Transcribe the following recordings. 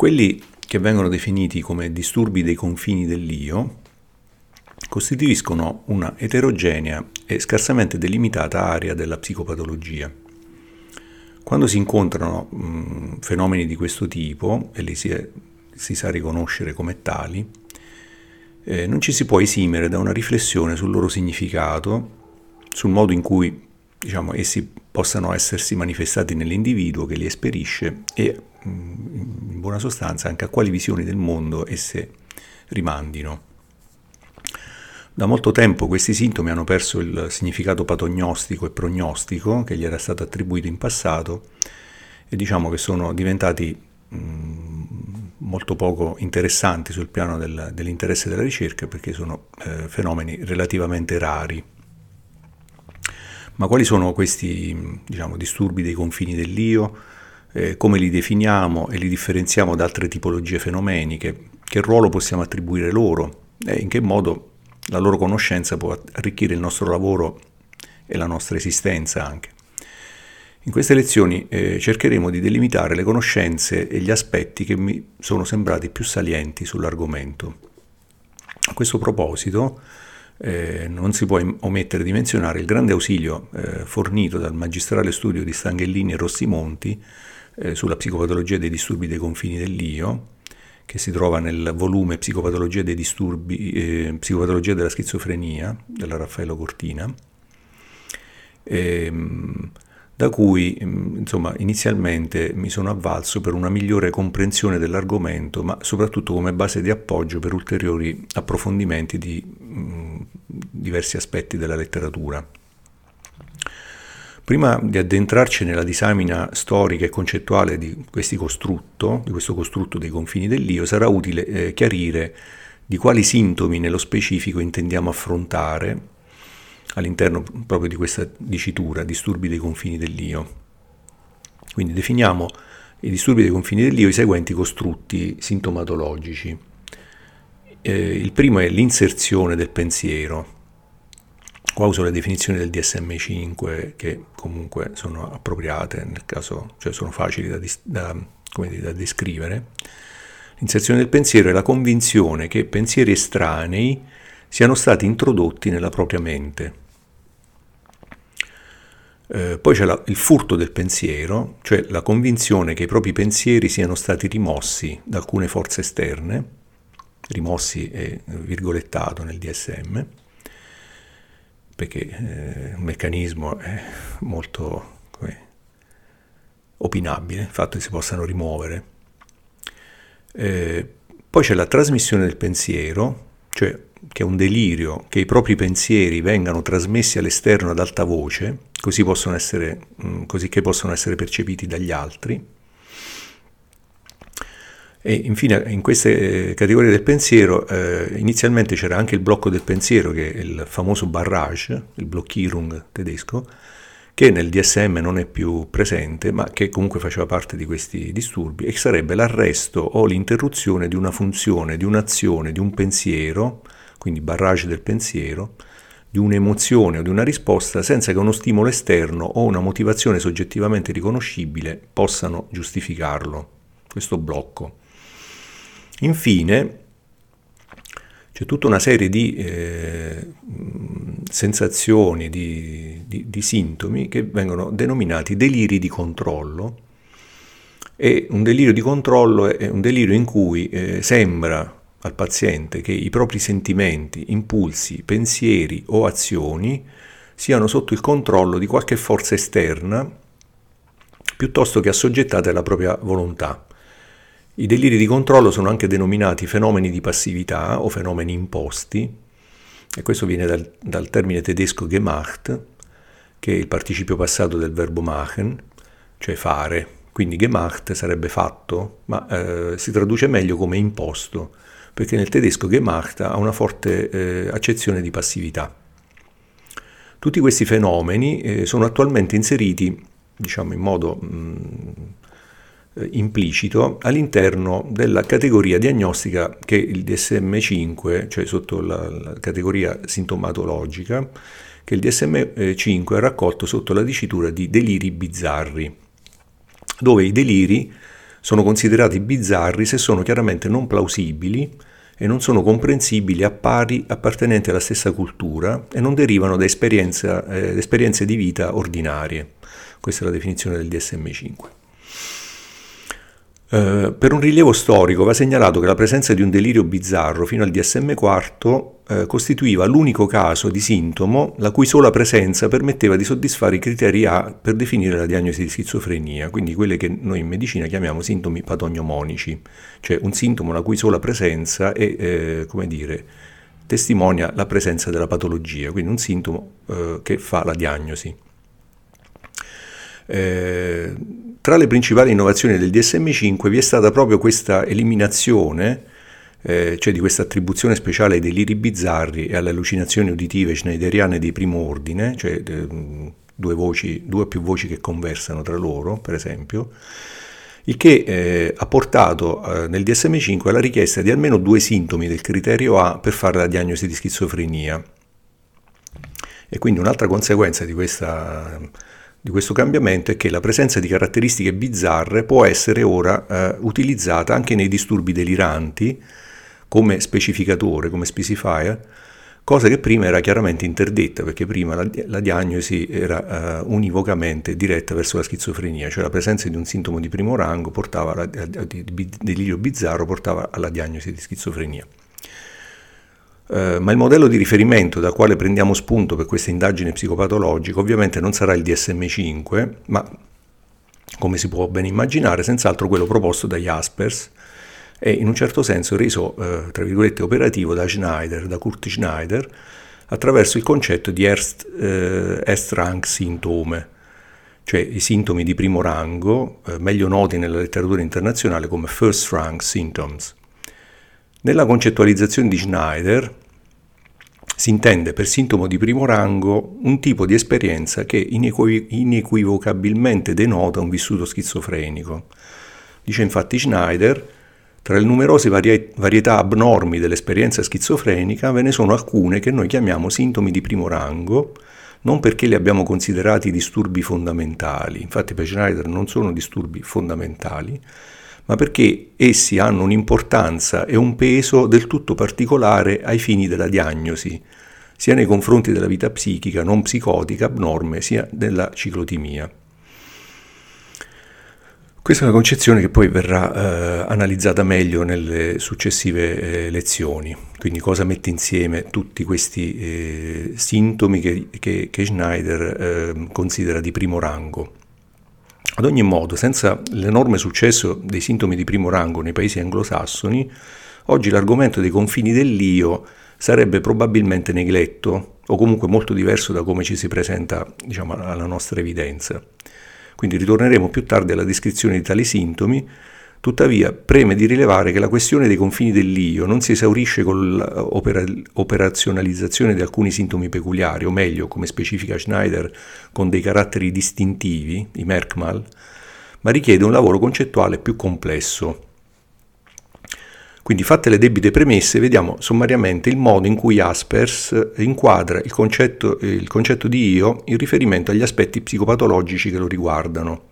Quelli che vengono definiti come disturbi dei confini dell'io costituiscono una eterogenea e scarsamente delimitata area della psicopatologia. Quando si incontrano mh, fenomeni di questo tipo, e li si, è, si sa riconoscere come tali, eh, non ci si può esimere da una riflessione sul loro significato, sul modo in cui diciamo, essi possano essersi manifestati nell'individuo che li esperisce e in buona sostanza anche a quali visioni del mondo esse rimandino. Da molto tempo questi sintomi hanno perso il significato patognostico e prognostico che gli era stato attribuito in passato e diciamo che sono diventati mh, molto poco interessanti sul piano del, dell'interesse della ricerca perché sono eh, fenomeni relativamente rari. Ma quali sono questi diciamo, disturbi dei confini dell'io? Eh, come li definiamo e li differenziamo da altre tipologie fenomeniche? Che ruolo possiamo attribuire loro? E in che modo la loro conoscenza può arricchire il nostro lavoro e la nostra esistenza anche. In queste lezioni eh, cercheremo di delimitare le conoscenze e gli aspetti che mi sono sembrati più salienti sull'argomento. A questo proposito eh, non si può omettere di menzionare il grande ausilio eh, fornito dal magistrale studio di Stanghellini e Rossimonti eh, sulla psicopatologia dei disturbi dei confini dell'io, che si trova nel volume Psicopatologia dei disturbi, eh, Psicopatologia della schizofrenia della Raffaello Cortina, ehm, da cui mm, insomma, inizialmente mi sono avvalso per una migliore comprensione dell'argomento, ma soprattutto come base di appoggio per ulteriori approfondimenti di mh, mm, diversi aspetti della letteratura. Prima di addentrarci nella disamina storica e concettuale di, costrutto, di questo costrutto dei confini dell'io, sarà utile eh, chiarire di quali sintomi nello specifico intendiamo affrontare all'interno proprio di questa dicitura, disturbi dei confini dell'io. Quindi definiamo i disturbi dei confini dell'io i seguenti costrutti sintomatologici. Eh, il primo è l'inserzione del pensiero, Qua uso le definizioni del DSM5 che comunque sono appropriate nel caso, cioè sono facili da, da, dire, da descrivere. L'inserzione del pensiero è la convinzione che pensieri estranei siano stati introdotti nella propria mente. Eh, poi c'è la, il furto del pensiero, cioè la convinzione che i propri pensieri siano stati rimossi da alcune forze esterne, rimossi è virgolettato nel DSM, perché eh, un meccanismo è molto come, opinabile, il fatto che si possano rimuovere. Eh, poi c'è la trasmissione del pensiero, cioè che è un delirio che i propri pensieri vengano trasmessi all'esterno ad alta voce, così, possono essere, mh, mm, così che possono essere percepiti dagli altri. E infine in queste eh, categorie del pensiero eh, inizialmente c'era anche il blocco del pensiero che è il famoso barrage, il Blockierung tedesco, che nel DSM non è più presente ma che comunque faceva parte di questi disturbi e sarebbe l'arresto o l'interruzione di una funzione, di un'azione, di un pensiero, quindi barrage del pensiero, di un'emozione o di una risposta senza che uno stimolo esterno o una motivazione soggettivamente riconoscibile possano giustificarlo, questo blocco. Infine, c'è tutta una serie di eh, sensazioni, di, di, di, sintomi che vengono denominati deliri di controllo. E un delirio di controllo è un delirio in cui eh, sembra al paziente che i propri sentimenti, impulsi, pensieri o azioni siano sotto il controllo di qualche forza esterna piuttosto che assoggettate alla propria volontà. I deliri di controllo sono anche denominati fenomeni di passività o fenomeni imposti, e questo viene dal, dal termine tedesco gemacht, che è il participio passato del verbo machen, cioè fare. Quindi gemacht sarebbe fatto, ma eh, si traduce meglio come imposto, perché nel tedesco gemacht ha una forte eh, accezione di passività. Tutti questi fenomeni eh, sono attualmente inseriti, diciamo in modo mh, mm, implicito all'interno della categoria diagnostica che il DSM5, cioè sotto la, la categoria sintomatologica, che il DSM5 è raccolto sotto la dicitura di deliri bizzarri, dove i deliri sono considerati bizzarri se sono chiaramente non plausibili e non sono comprensibili a pari appartenenti alla stessa cultura e non derivano da eh, esperienze di vita ordinarie. Questa è la definizione del DSM5. Eh, per un rilievo storico va segnalato che la presenza di un delirio bizzarro fino al DSM-4 eh, costituiva l'unico caso di sintomo la cui sola presenza permetteva di soddisfare i criteri A per definire la diagnosi di schizofrenia, quindi quelle che noi in medicina chiamiamo sintomi patognomonici, cioè un sintomo la cui sola presenza è, eh, come dire, testimonia la presenza della patologia, quindi un sintomo eh, che fa la diagnosi. Eh, tra le principali innovazioni del DSM5 vi è stata proprio questa eliminazione, eh, cioè di questa attribuzione speciale ai deliri bizzarri e alle allucinazioni uditive schneideriane di primo ordine, cioè eh, due, voci, due o più voci che conversano tra loro, per esempio, il che eh, ha portato eh, nel DSM5 alla richiesta di almeno due sintomi del criterio A per fare la diagnosi di schizofrenia. E quindi un'altra conseguenza di questa di questo cambiamento è che la presenza di caratteristiche bizzarre può essere ora eh, utilizzata anche nei disturbi deliranti come specificatore, come specifier, cosa che prima era chiaramente interdetta, perché prima la, la diagnosi era uh, univocamente diretta verso la schizofrenia, cioè la presenza di un sintomo di primo rango portava alla, di, di delirio bizzarro portava alla diagnosi di schizofrenia. Eh, ma il modello di riferimento da quale prendiamo spunto per questa indagine psicopatologica ovviamente non sarà il DSM5, ma come si può ben immaginare, senz'altro quello proposto da Jaspers e in un certo senso reso, eh, tra virgolette, operativo da Schneider, da Kurt Schneider, attraverso il concetto di Erst, eh, Erst-Rang-Sintome, cioè i sintomi di primo rango, eh, meglio noti nella letteratura internazionale come First-Rank Symptoms. Nella concettualizzazione di Schneider si intende per sintomo di primo rango un tipo di esperienza che inequivocabilmente denota un vissuto schizofrenico. Dice infatti Schneider, tra le numerose varie- varietà abnormi dell'esperienza schizofrenica ve ne sono alcune che noi chiamiamo sintomi di primo rango, non perché li abbiamo considerati disturbi fondamentali, infatti per Schneider non sono disturbi fondamentali, ma perché essi hanno un'importanza e un peso del tutto particolare ai fini della diagnosi, sia nei confronti della vita psichica non psicotica abnorme, sia della ciclotimia. Questa è una concezione che poi verrà eh, analizzata meglio nelle successive eh, lezioni, quindi cosa mette insieme tutti questi eh, sintomi che, che, che Schneider eh, considera di primo rango. Ad ogni modo, senza l'enorme successo dei sintomi di primo rango nei paesi anglosassoni, oggi l'argomento dei confini dell'io sarebbe probabilmente negletto o comunque molto diverso da come ci si presenta diciamo, alla nostra evidenza. Quindi ritorneremo più tardi alla descrizione di tali sintomi, Tuttavia, preme di rilevare che la questione dei confini dell'io non si esaurisce con l'operazionalizzazione di alcuni sintomi peculiari, o meglio, come specifica Schneider, con dei caratteri distintivi, i Merkmal, ma richiede un lavoro concettuale più complesso. Quindi, fatte le debite premesse, vediamo sommariamente il modo in cui Jaspers inquadra il concetto, il concetto di io in riferimento agli aspetti psicopatologici che lo riguardano.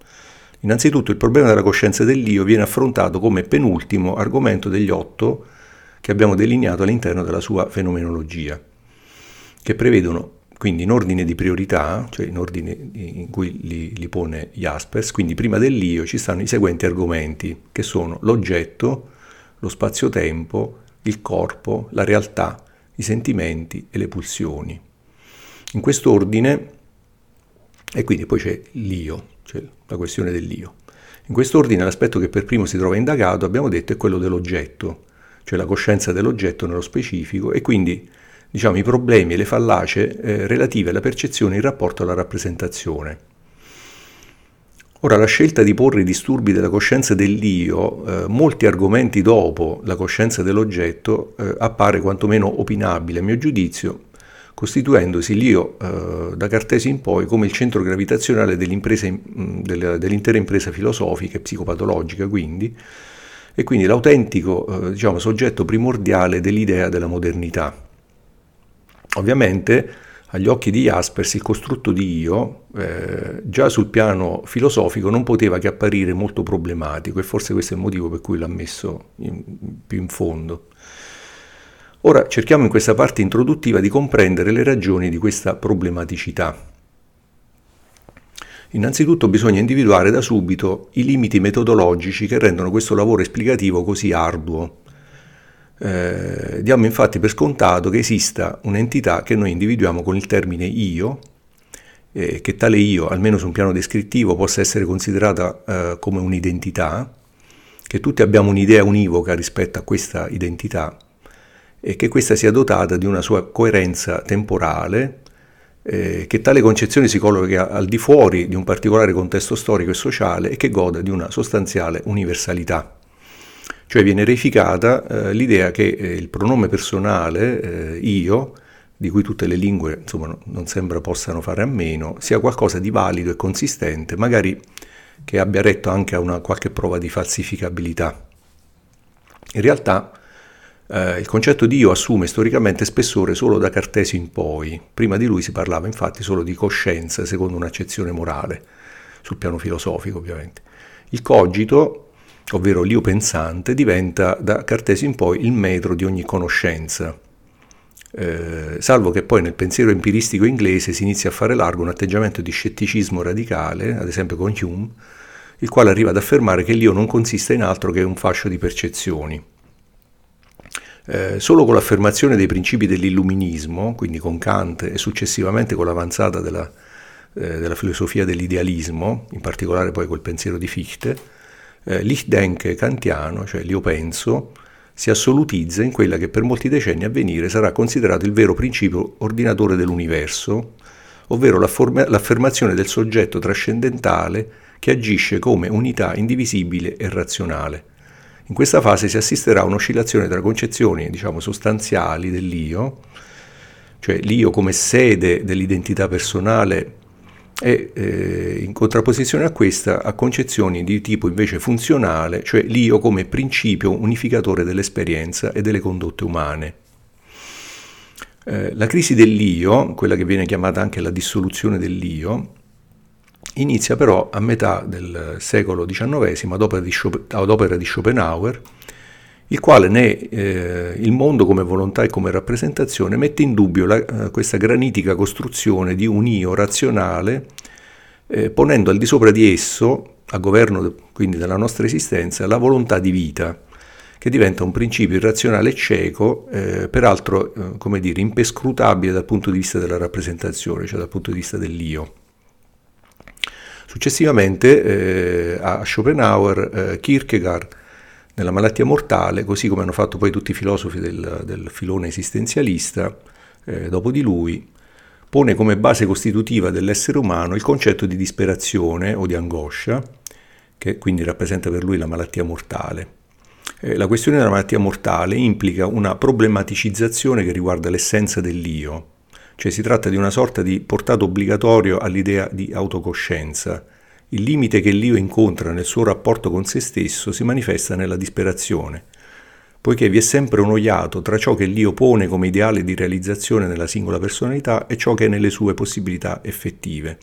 Innanzitutto il problema della coscienza dell'io viene affrontato come penultimo argomento degli otto che abbiamo delineato all'interno della sua fenomenologia, che prevedono quindi in ordine di priorità, cioè in ordine in cui li, li pone Jaspers, quindi prima dell'io ci stanno i seguenti argomenti, che sono l'oggetto, lo spazio-tempo, il corpo, la realtà, i sentimenti e le pulsioni. In quest'ordine, e quindi poi c'è l'io, cioè la questione dell'io. In quest'ordine l'aspetto che per primo si trova indagato, abbiamo detto, è quello dell'oggetto, cioè la coscienza dell'oggetto nello specifico e quindi diciamo, i problemi e le fallacie eh, relative alla percezione in rapporto alla rappresentazione. Ora, la scelta di porre i disturbi della coscienza dell'io, eh, molti argomenti dopo la coscienza dell'oggetto, eh, appare quantomeno opinabile, a mio giudizio, costituendosi l'io eh, da Cartesio in poi come il centro gravitazionale dell'intera impresa filosofica e psicopatologica, quindi, e quindi l'autentico eh, diciamo, soggetto primordiale dell'idea della modernità. Ovviamente agli occhi di Jaspers il costrutto di io eh, già sul piano filosofico non poteva che apparire molto problematico e forse questo è il motivo per cui l'ha messo in, più in fondo. Ora cerchiamo in questa parte introduttiva di comprendere le ragioni di questa problematicità. Innanzitutto bisogna individuare da subito i limiti metodologici che rendono questo lavoro esplicativo così arduo. Eh, diamo infatti per scontato che esista un'entità che noi individuiamo con il termine io, eh, che tale io, almeno su un piano descrittivo, possa essere considerata eh, come un'identità, che tutti abbiamo un'idea univoca rispetto a questa identità e che questa sia dotata di una sua coerenza temporale, eh, che tale concezione si colloca al di fuori di un particolare contesto storico e sociale e che goda di una sostanziale universalità. Cioè viene reificata eh, l'idea che eh, il pronome personale, eh, io, di cui tutte le lingue insomma, non sembra possano fare a meno, sia qualcosa di valido e consistente, magari che abbia retto anche a una qualche prova di falsificabilità. In realtà eh, il concetto di io assume storicamente spessore solo da Cartesio in poi, prima di lui si parlava infatti solo di coscienza secondo un'accezione morale, sul piano filosofico ovviamente. Il cogito ovvero l'io pensante, diventa da Cartesio in poi il metro di ogni conoscenza. Eh, salvo che poi nel pensiero empiristico inglese si inizia a fare largo un atteggiamento di scetticismo radicale, ad esempio con Hume, il quale arriva ad affermare che l'io non consiste in altro che un fascio di percezioni. Eh, solo con l'affermazione dei principi dell'illuminismo, quindi con Kant e successivamente con l'avanzata della, eh, della filosofia dell'idealismo, in particolare poi col pensiero di Fichte, eh, l'Ichdenke kantiano, cioè l'io penso, si assolutizza in quella che per molti decenni a venire sarà considerato il vero principio ordinatore dell'universo, ovvero l'affermazione del soggetto trascendentale che agisce come unità indivisibile e razionale. In questa fase si assisterà a un'oscillazione tra concezioni, diciamo, sostanziali dell'io, cioè l'io come sede dell'identità personale e eh, in contrapposizione a questa a concezioni di tipo invece funzionale, cioè l'io come principio unificatore dell'esperienza e delle condotte umane. Eh, la crisi dell'io, quella che viene chiamata anche la dissoluzione dell'io, inizia però a metà del secolo XIX ad opera di, ad opera di Schopenhauer il quale ne, eh, il mondo come volontà e come rappresentazione mette in dubbio la, eh, questa granitica costruzione di un io razionale, eh, ponendo al di sopra di esso, a governo quindi della nostra esistenza, la volontà di vita, che diventa un principio irrazionale e cieco, eh, peraltro eh, come dire, impescrutabile dal punto di vista della rappresentazione, cioè dal punto di vista dell'io. Successivamente eh, a Schopenhauer, Kierkegaard nella malattia mortale, così come hanno fatto poi tutti i filosofi del, del filone esistenzialista, eh, dopo di lui, pone come base costitutiva dell'essere umano il concetto di disperazione o di angoscia, che quindi rappresenta per lui la malattia mortale. Eh, la questione della malattia mortale implica una problematicizzazione che riguarda l'essenza dell'io, cioè si tratta di una sorta di portato obbligatorio all'idea di autocoscienza, il limite che l'io incontra nel suo rapporto con se stesso si manifesta nella disperazione, poiché vi è sempre un oiato tra ciò che l'io pone come ideale di realizzazione nella singola personalità e ciò che è nelle sue possibilità effettive.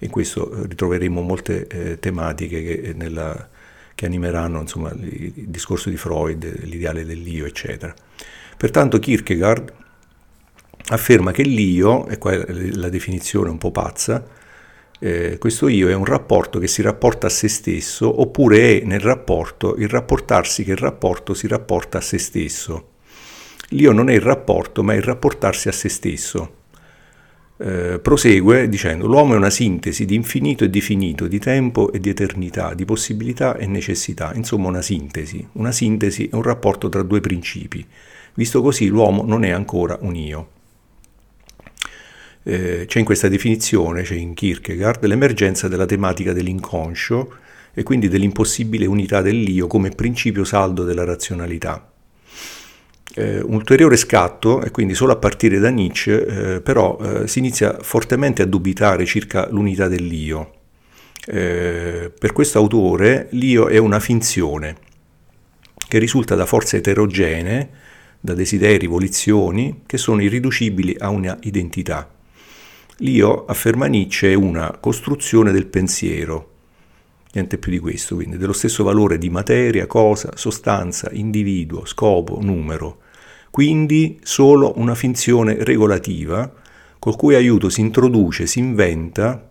In questo ritroveremo molte eh, tematiche che, nella, che animeranno insomma, il discorso di Freud, l'ideale dell'io, eccetera. Pertanto Kierkegaard afferma che l'io, e qua è la definizione un po' pazza, eh, questo io è un rapporto che si rapporta a se stesso oppure è nel rapporto il rapportarsi che il rapporto si rapporta a se stesso. L'io non è il rapporto ma è il rapportarsi a se stesso. Eh, prosegue dicendo l'uomo è una sintesi di infinito e di finito, di tempo e di eternità, di possibilità e necessità, insomma una sintesi. Una sintesi è un rapporto tra due principi. Visto così l'uomo non è ancora un io eh, c'è in questa definizione, c'è in Kierkegaard, l'emergenza della tematica dell'inconscio e quindi dell'impossibile unità dell'io come principio saldo della razionalità. Eh, un ulteriore scatto, e quindi solo a partire da Nietzsche, eh, però eh, si inizia fortemente a dubitare circa l'unità dell'io. Eh, per questo autore l'io è una finzione che risulta da forze eterogenee da desideri, volizioni, che sono irriducibili a una identità. L'io, afferma Nietzsche, è una costruzione del pensiero, niente più di questo, quindi dello stesso valore di materia, cosa, sostanza, individuo, scopo, numero, quindi solo una finzione regolativa col cui aiuto si introduce, si inventa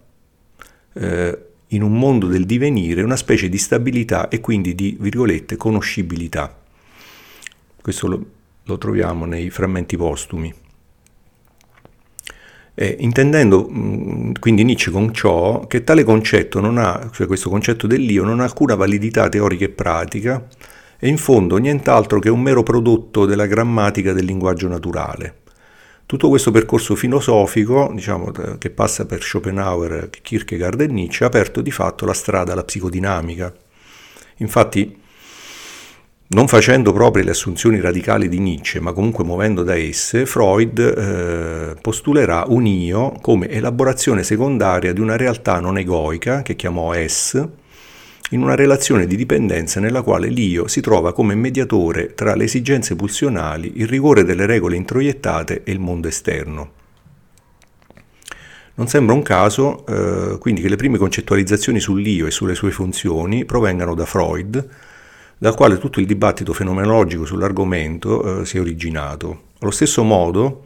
eh, in un mondo del divenire una specie di stabilità e quindi di, virgolette, conoscibilità. Questo lo, lo troviamo nei frammenti postumi. Eh, intendendo mh, quindi Nietzsche con ciò che tale concetto non ha, cioè questo concetto dell'io, non ha alcuna validità teorica e pratica, è in fondo nient'altro che un mero prodotto della grammatica del linguaggio naturale. Tutto questo percorso filosofico, diciamo, che passa per Schopenhauer, Kierkegaard e Nietzsche, ha aperto di fatto la strada alla psicodinamica. Infatti, non facendo proprio le assunzioni radicali di Nietzsche, ma comunque muovendo da esse, Freud eh, postulerà un io come elaborazione secondaria di una realtà non egoica, che chiamò S, in una relazione di dipendenza nella quale l'io si trova come mediatore tra le esigenze pulsionali, il rigore delle regole introiettate e il mondo esterno. Non sembra un caso eh, quindi che le prime concettualizzazioni sull'io e sulle sue funzioni provengano da Freud, dal quale tutto il dibattito fenomenologico sull'argomento eh, si è originato. Allo stesso modo,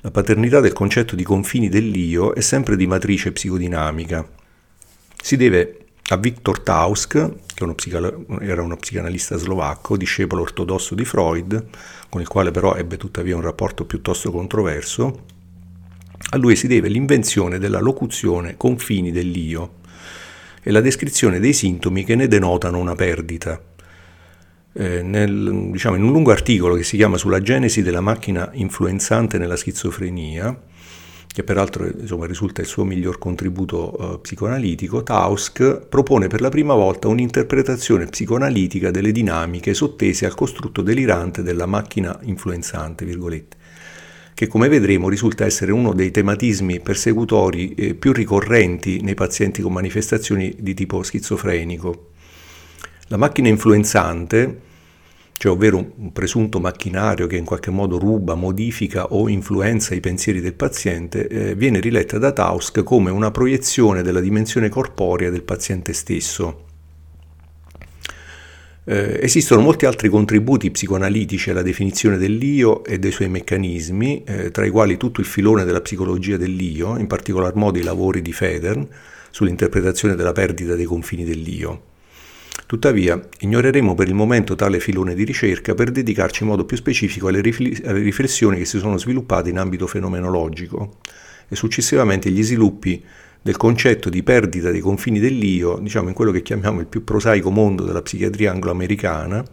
la paternità del concetto di confini dell'io è sempre di matrice psicodinamica. Si deve a Viktor Tausk, che era uno psicanalista slovacco, discepolo ortodosso di Freud, con il quale però ebbe tuttavia un rapporto piuttosto controverso, a lui si deve l'invenzione della locuzione confini dell'io e la descrizione dei sintomi che ne denotano una perdita. Eh, nel, diciamo, in un lungo articolo che si chiama Sulla genesi della macchina influenzante nella schizofrenia, che peraltro insomma, risulta il suo miglior contributo uh, psicoanalitico, Tausk propone per la prima volta un'interpretazione psicoanalitica delle dinamiche sottese al costrutto delirante della macchina influenzante, virgolette, che come vedremo risulta essere uno dei tematismi persecutori eh, più ricorrenti nei pazienti con manifestazioni di tipo schizofrenico. La macchina influenzante cioè ovvero un presunto macchinario che in qualche modo ruba, modifica o influenza i pensieri del paziente, eh, viene riletta da Tausk come una proiezione della dimensione corporea del paziente stesso. Eh, esistono molti altri contributi psicoanalitici alla definizione dell'io e dei suoi meccanismi, eh, tra i quali tutto il filone della psicologia dell'io, in particolar modo i lavori di Federn sull'interpretazione della perdita dei confini dell'io. Tuttavia, ignoreremo per il momento tale filone di ricerca per dedicarci in modo più specifico alle, riflessioni che si sono sviluppate in ambito fenomenologico e successivamente gli sviluppi del concetto di perdita dei confini dell'io, diciamo in quello che chiamiamo il più prosaico mondo della psichiatria anglo-americana,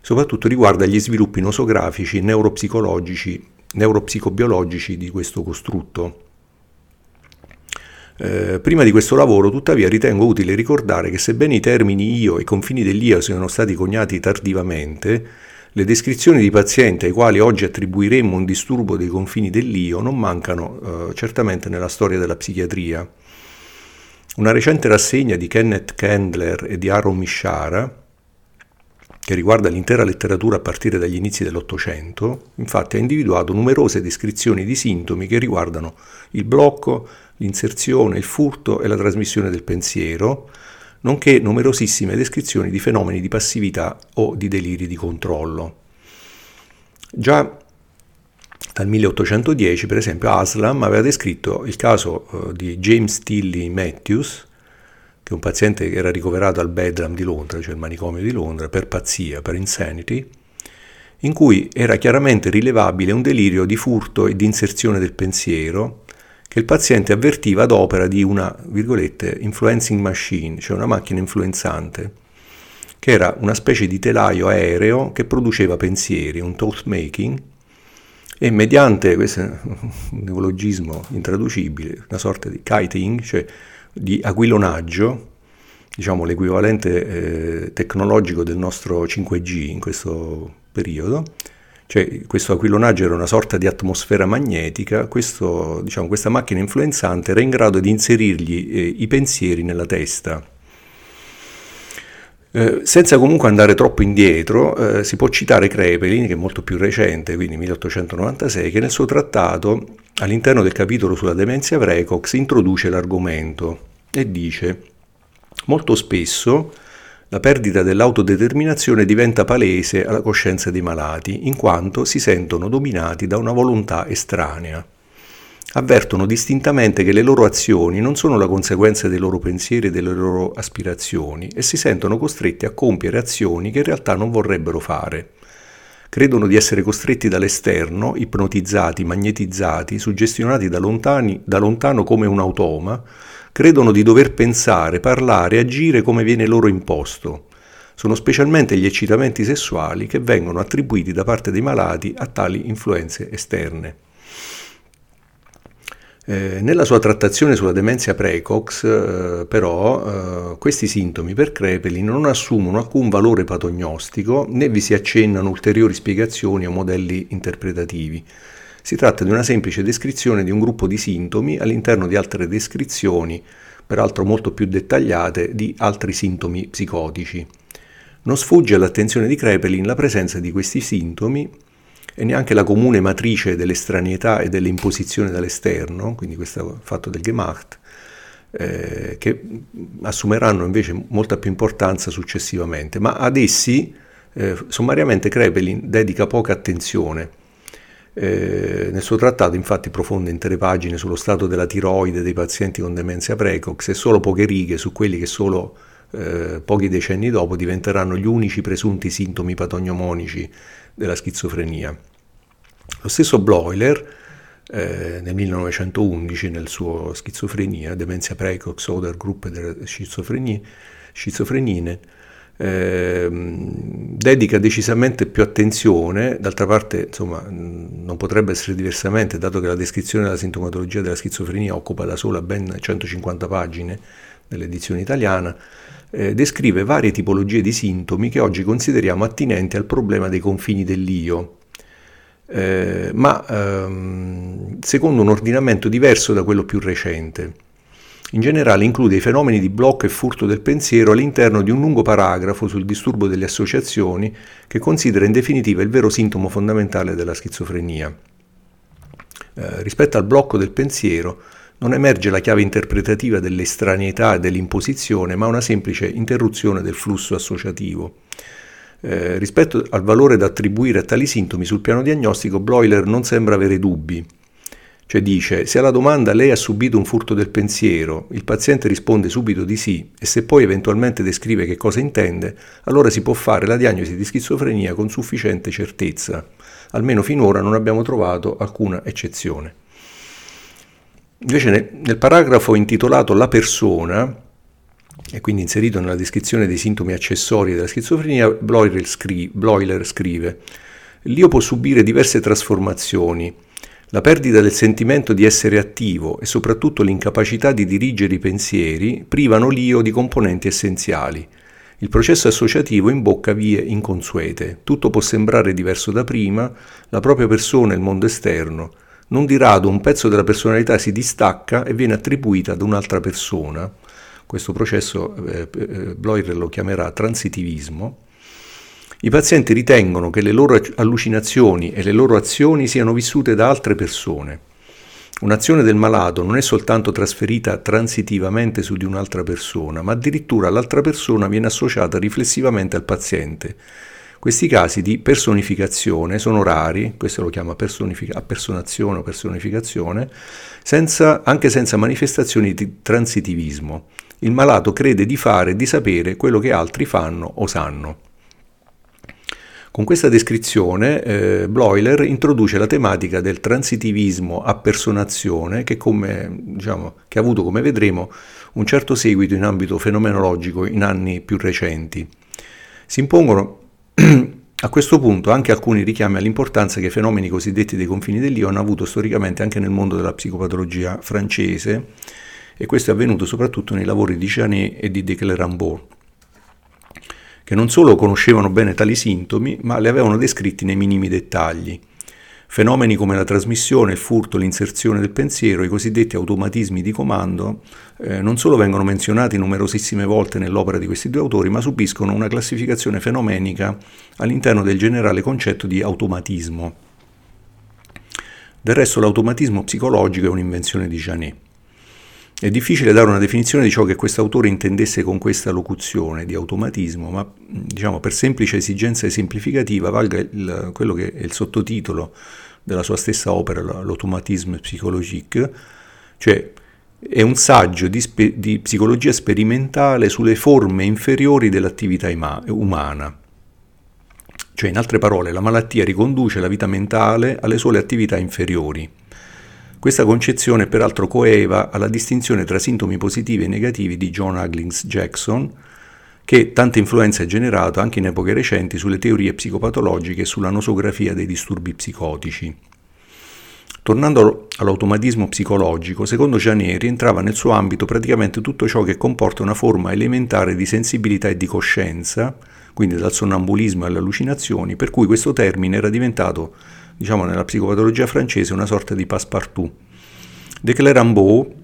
soprattutto riguardo agli sviluppi nosografici, neuropsicologici, neuropsicobiologici di questo costrutto. Eh, prima di questo lavoro, tuttavia, ritengo utile ricordare che sebbene i termini io e i confini dell'io siano stati coniati tardivamente, le descrizioni di pazienti ai quali oggi attribuiremmo un disturbo dei confini dell'io non mancano eh, certamente nella storia della psichiatria. Una recente rassegna di Kenneth Kendler e di Aaron Mishara, che riguarda l'intera letteratura a partire dagli inizi dell'Ottocento, infatti ha individuato numerose descrizioni di sintomi che riguardano il blocco, l'inserzione, il furto e la trasmissione del pensiero, nonché numerosissime descrizioni di fenomeni di passività o di deliri di controllo. Già dal 1810, per esempio, Aslam aveva descritto il caso eh, di James Tilly Matthews, che è un paziente che era ricoverato al Bedlam di Londra, cioè il manicomio di Londra, per pazzia, per insanity, in cui era chiaramente rilevabile un delirio di furto e di inserzione del pensiero, che il paziente avvertiva ad opera di una, virgolette, influencing machine, cioè una macchina influenzante, che era una specie di telaio aereo che produceva pensieri, un thought making, e mediante questo un neologismo intraducibile, una sorta di kiting, cioè di aquilonaggio, diciamo l'equivalente eh, tecnologico del nostro 5G in questo periodo, cioè questo aquilonaggio era una sorta di atmosfera magnetica, questo, diciamo, questa macchina influenzante era in grado di inserirgli eh, i pensieri nella testa. Eh, senza comunque andare troppo indietro, eh, si può citare Krepelin, che è molto più recente, quindi 1896, che nel suo trattato, all'interno del capitolo sulla demenza precox, introduce l'argomento e dice molto spesso la perdita dell'autodeterminazione diventa palese alla coscienza dei malati, in quanto si sentono dominati da una volontà estranea. Avvertono distintamente che le loro azioni non sono la conseguenza dei loro pensieri e delle loro aspirazioni e si sentono costretti a compiere azioni che in realtà non vorrebbero fare. Credono di essere costretti dall'esterno, ipnotizzati, magnetizzati, suggestionati da, lontani, da lontano come un automa, credono di dover pensare, parlare, agire come viene loro imposto. Sono specialmente gli eccitamenti sessuali che vengono attribuiti da parte dei malati a tali influenze esterne. Eh, nella sua trattazione sulla demenza precox, eh, però, eh, questi sintomi per Crepeli non assumono alcun valore patognostico né vi si accennano ulteriori spiegazioni o modelli interpretativi. Si tratta di una semplice descrizione di un gruppo di sintomi all'interno di altre descrizioni, peraltro molto più dettagliate, di altri sintomi psicotici. Non sfugge all'attenzione di Krepelin la presenza di questi sintomi e neanche la comune matrice dell'estraneità e dell'imposizione dall'esterno, quindi questo fatto del Gemacht, eh, che assumeranno invece molta più importanza successivamente, ma ad essi eh, sommariamente Krepelin dedica poca attenzione eh, nel suo trattato infatti profonde intere pagine sullo stato della tiroide dei pazienti con demenza precox e solo poche righe su quelli che solo eh, pochi decenni dopo diventeranno gli unici presunti sintomi patognomonici della schizofrenia. Lo stesso Bloiler eh, nel 1911 nel suo Schizofrenia, Demenza Precox, Other Group delle schizofrenine, eh, dedica decisamente più attenzione, d'altra parte insomma, non potrebbe essere diversamente, dato che la descrizione della sintomatologia della schizofrenia occupa da sola ben 150 pagine nell'edizione italiana, eh, descrive varie tipologie di sintomi che oggi consideriamo attinenti al problema dei confini dell'io, eh, ma ehm, secondo un ordinamento diverso da quello più recente. In generale include i fenomeni di blocco e furto del pensiero all'interno di un lungo paragrafo sul disturbo delle associazioni che considera in definitiva il vero sintomo fondamentale della schizofrenia. Eh, rispetto al blocco del pensiero non emerge la chiave interpretativa dell'estraneità e dell'imposizione, ma una semplice interruzione del flusso associativo. Eh, rispetto al valore da attribuire a tali sintomi sul piano diagnostico, Bloiler non sembra avere dubbi. Cioè dice, se alla domanda lei ha subito un furto del pensiero, il paziente risponde subito di sì e se poi eventualmente descrive che cosa intende, allora si può fare la diagnosi di schizofrenia con sufficiente certezza. Almeno finora non abbiamo trovato alcuna eccezione. Invece nel, nel paragrafo intitolato La persona, e quindi inserito nella descrizione dei sintomi accessori della schizofrenia, Bloiler scrive, Bloiler scrive L'io può subire diverse trasformazioni, la perdita del sentimento di essere attivo e soprattutto l'incapacità di dirigere i pensieri privano l'io di componenti essenziali. Il processo associativo imbocca vie inconsuete. Tutto può sembrare diverso da prima, la propria persona e il mondo esterno. Non di rado un pezzo della personalità si distacca e viene attribuita ad un'altra persona. Questo processo eh, eh Bloyer lo chiamerà transitivismo i pazienti ritengono che le loro allucinazioni e le loro azioni siano vissute da altre persone. Un'azione del malato non è soltanto trasferita transitivamente su di un'altra persona, ma addirittura l'altra persona viene associata riflessivamente al paziente. Questi casi di personificazione sono rari, questo lo chiama personific- appersonazione o personificazione, senza, anche senza manifestazioni di transitivismo. Il malato crede di fare e di sapere quello che altri fanno o sanno. Con questa descrizione eh, Bloiler introduce la tematica del transitivismo a personazione che, come, diciamo, che ha avuto, come vedremo, un certo seguito in ambito fenomenologico in anni più recenti. Si impongono a questo punto anche alcuni richiami all'importanza che fenomeni cosiddetti dei confini dell'io hanno avuto storicamente anche nel mondo della psicopatologia francese e questo è avvenuto soprattutto nei lavori di Janet e di De Clerambault che non solo conoscevano bene tali sintomi, ma li avevano descritti nei minimi dettagli. Fenomeni come la trasmissione, il furto, l'inserzione del pensiero, i cosiddetti automatismi di comando, eh, non solo vengono menzionati numerosissime volte nell'opera di questi due autori, ma subiscono una classificazione fenomenica all'interno del generale concetto di automatismo. Del resto l'automatismo psicologico è un'invenzione di Janet. È difficile dare una definizione di ciò che questo autore intendesse con questa locuzione di automatismo, ma diciamo per semplice esigenza esemplificativa valga il, quello che è il sottotitolo della sua stessa opera, l'automatisme psychologique, cioè è un saggio di, spe, di psicologia sperimentale sulle forme inferiori dell'attività ima, umana. Cioè, in altre parole, la malattia riconduce la vita mentale alle sole attività inferiori. Questa concezione peraltro coeva alla distinzione tra sintomi positivi e negativi di John Huggins Jackson, che tanta influenza ha generato anche in epoche recenti sulle teorie psicopatologiche e sulla nosografia dei disturbi psicotici. Tornando all'automatismo psicologico, secondo Janet rientrava nel suo ambito praticamente tutto ciò che comporta una forma elementare di sensibilità e di coscienza, quindi dal sonnambulismo alle allucinazioni, per cui questo termine era diventato diciamo nella psicopatologia francese, una sorta di passepartout. De Clerambault,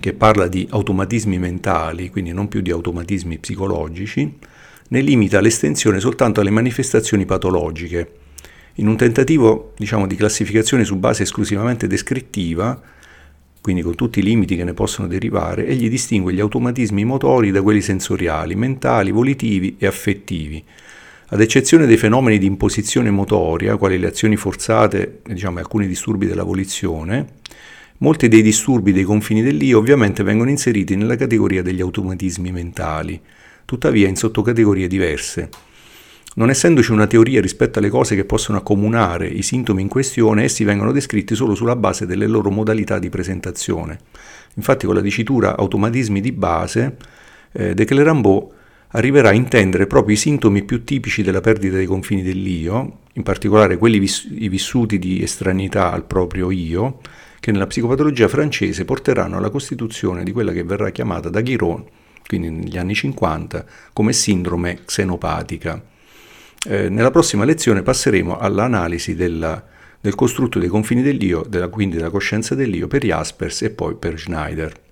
che parla di automatismi mentali, quindi non più di automatismi psicologici, ne limita l'estensione soltanto alle manifestazioni patologiche. In un tentativo diciamo, di classificazione su base esclusivamente descrittiva, quindi con tutti i limiti che ne possono derivare, egli distingue gli automatismi motori da quelli sensoriali, mentali, volitivi e affettivi, ad eccezione dei fenomeni di imposizione motoria, quali le azioni forzate diciamo, e alcuni disturbi della volizione, molti dei disturbi dei confini dell'io ovviamente vengono inseriti nella categoria degli automatismi mentali, tuttavia in sottocategorie diverse. Non essendoci una teoria rispetto alle cose che possono accomunare i sintomi in questione, essi vengono descritti solo sulla base delle loro modalità di presentazione. Infatti con la dicitura automatismi di base, eh, De Clerambault arriverà a intendere proprio i sintomi più tipici della perdita dei confini dell'io, in particolare quelli viss- vissuti di estraneità al proprio io, che nella psicopatologia francese porteranno alla costituzione di quella che verrà chiamata da Chiron, quindi negli anni 50, come sindrome xenopatica. Eh, nella prossima lezione passeremo all'analisi della, del costrutto dei confini dell'io, della, quindi della coscienza dell'io per Jaspers e poi per Schneider.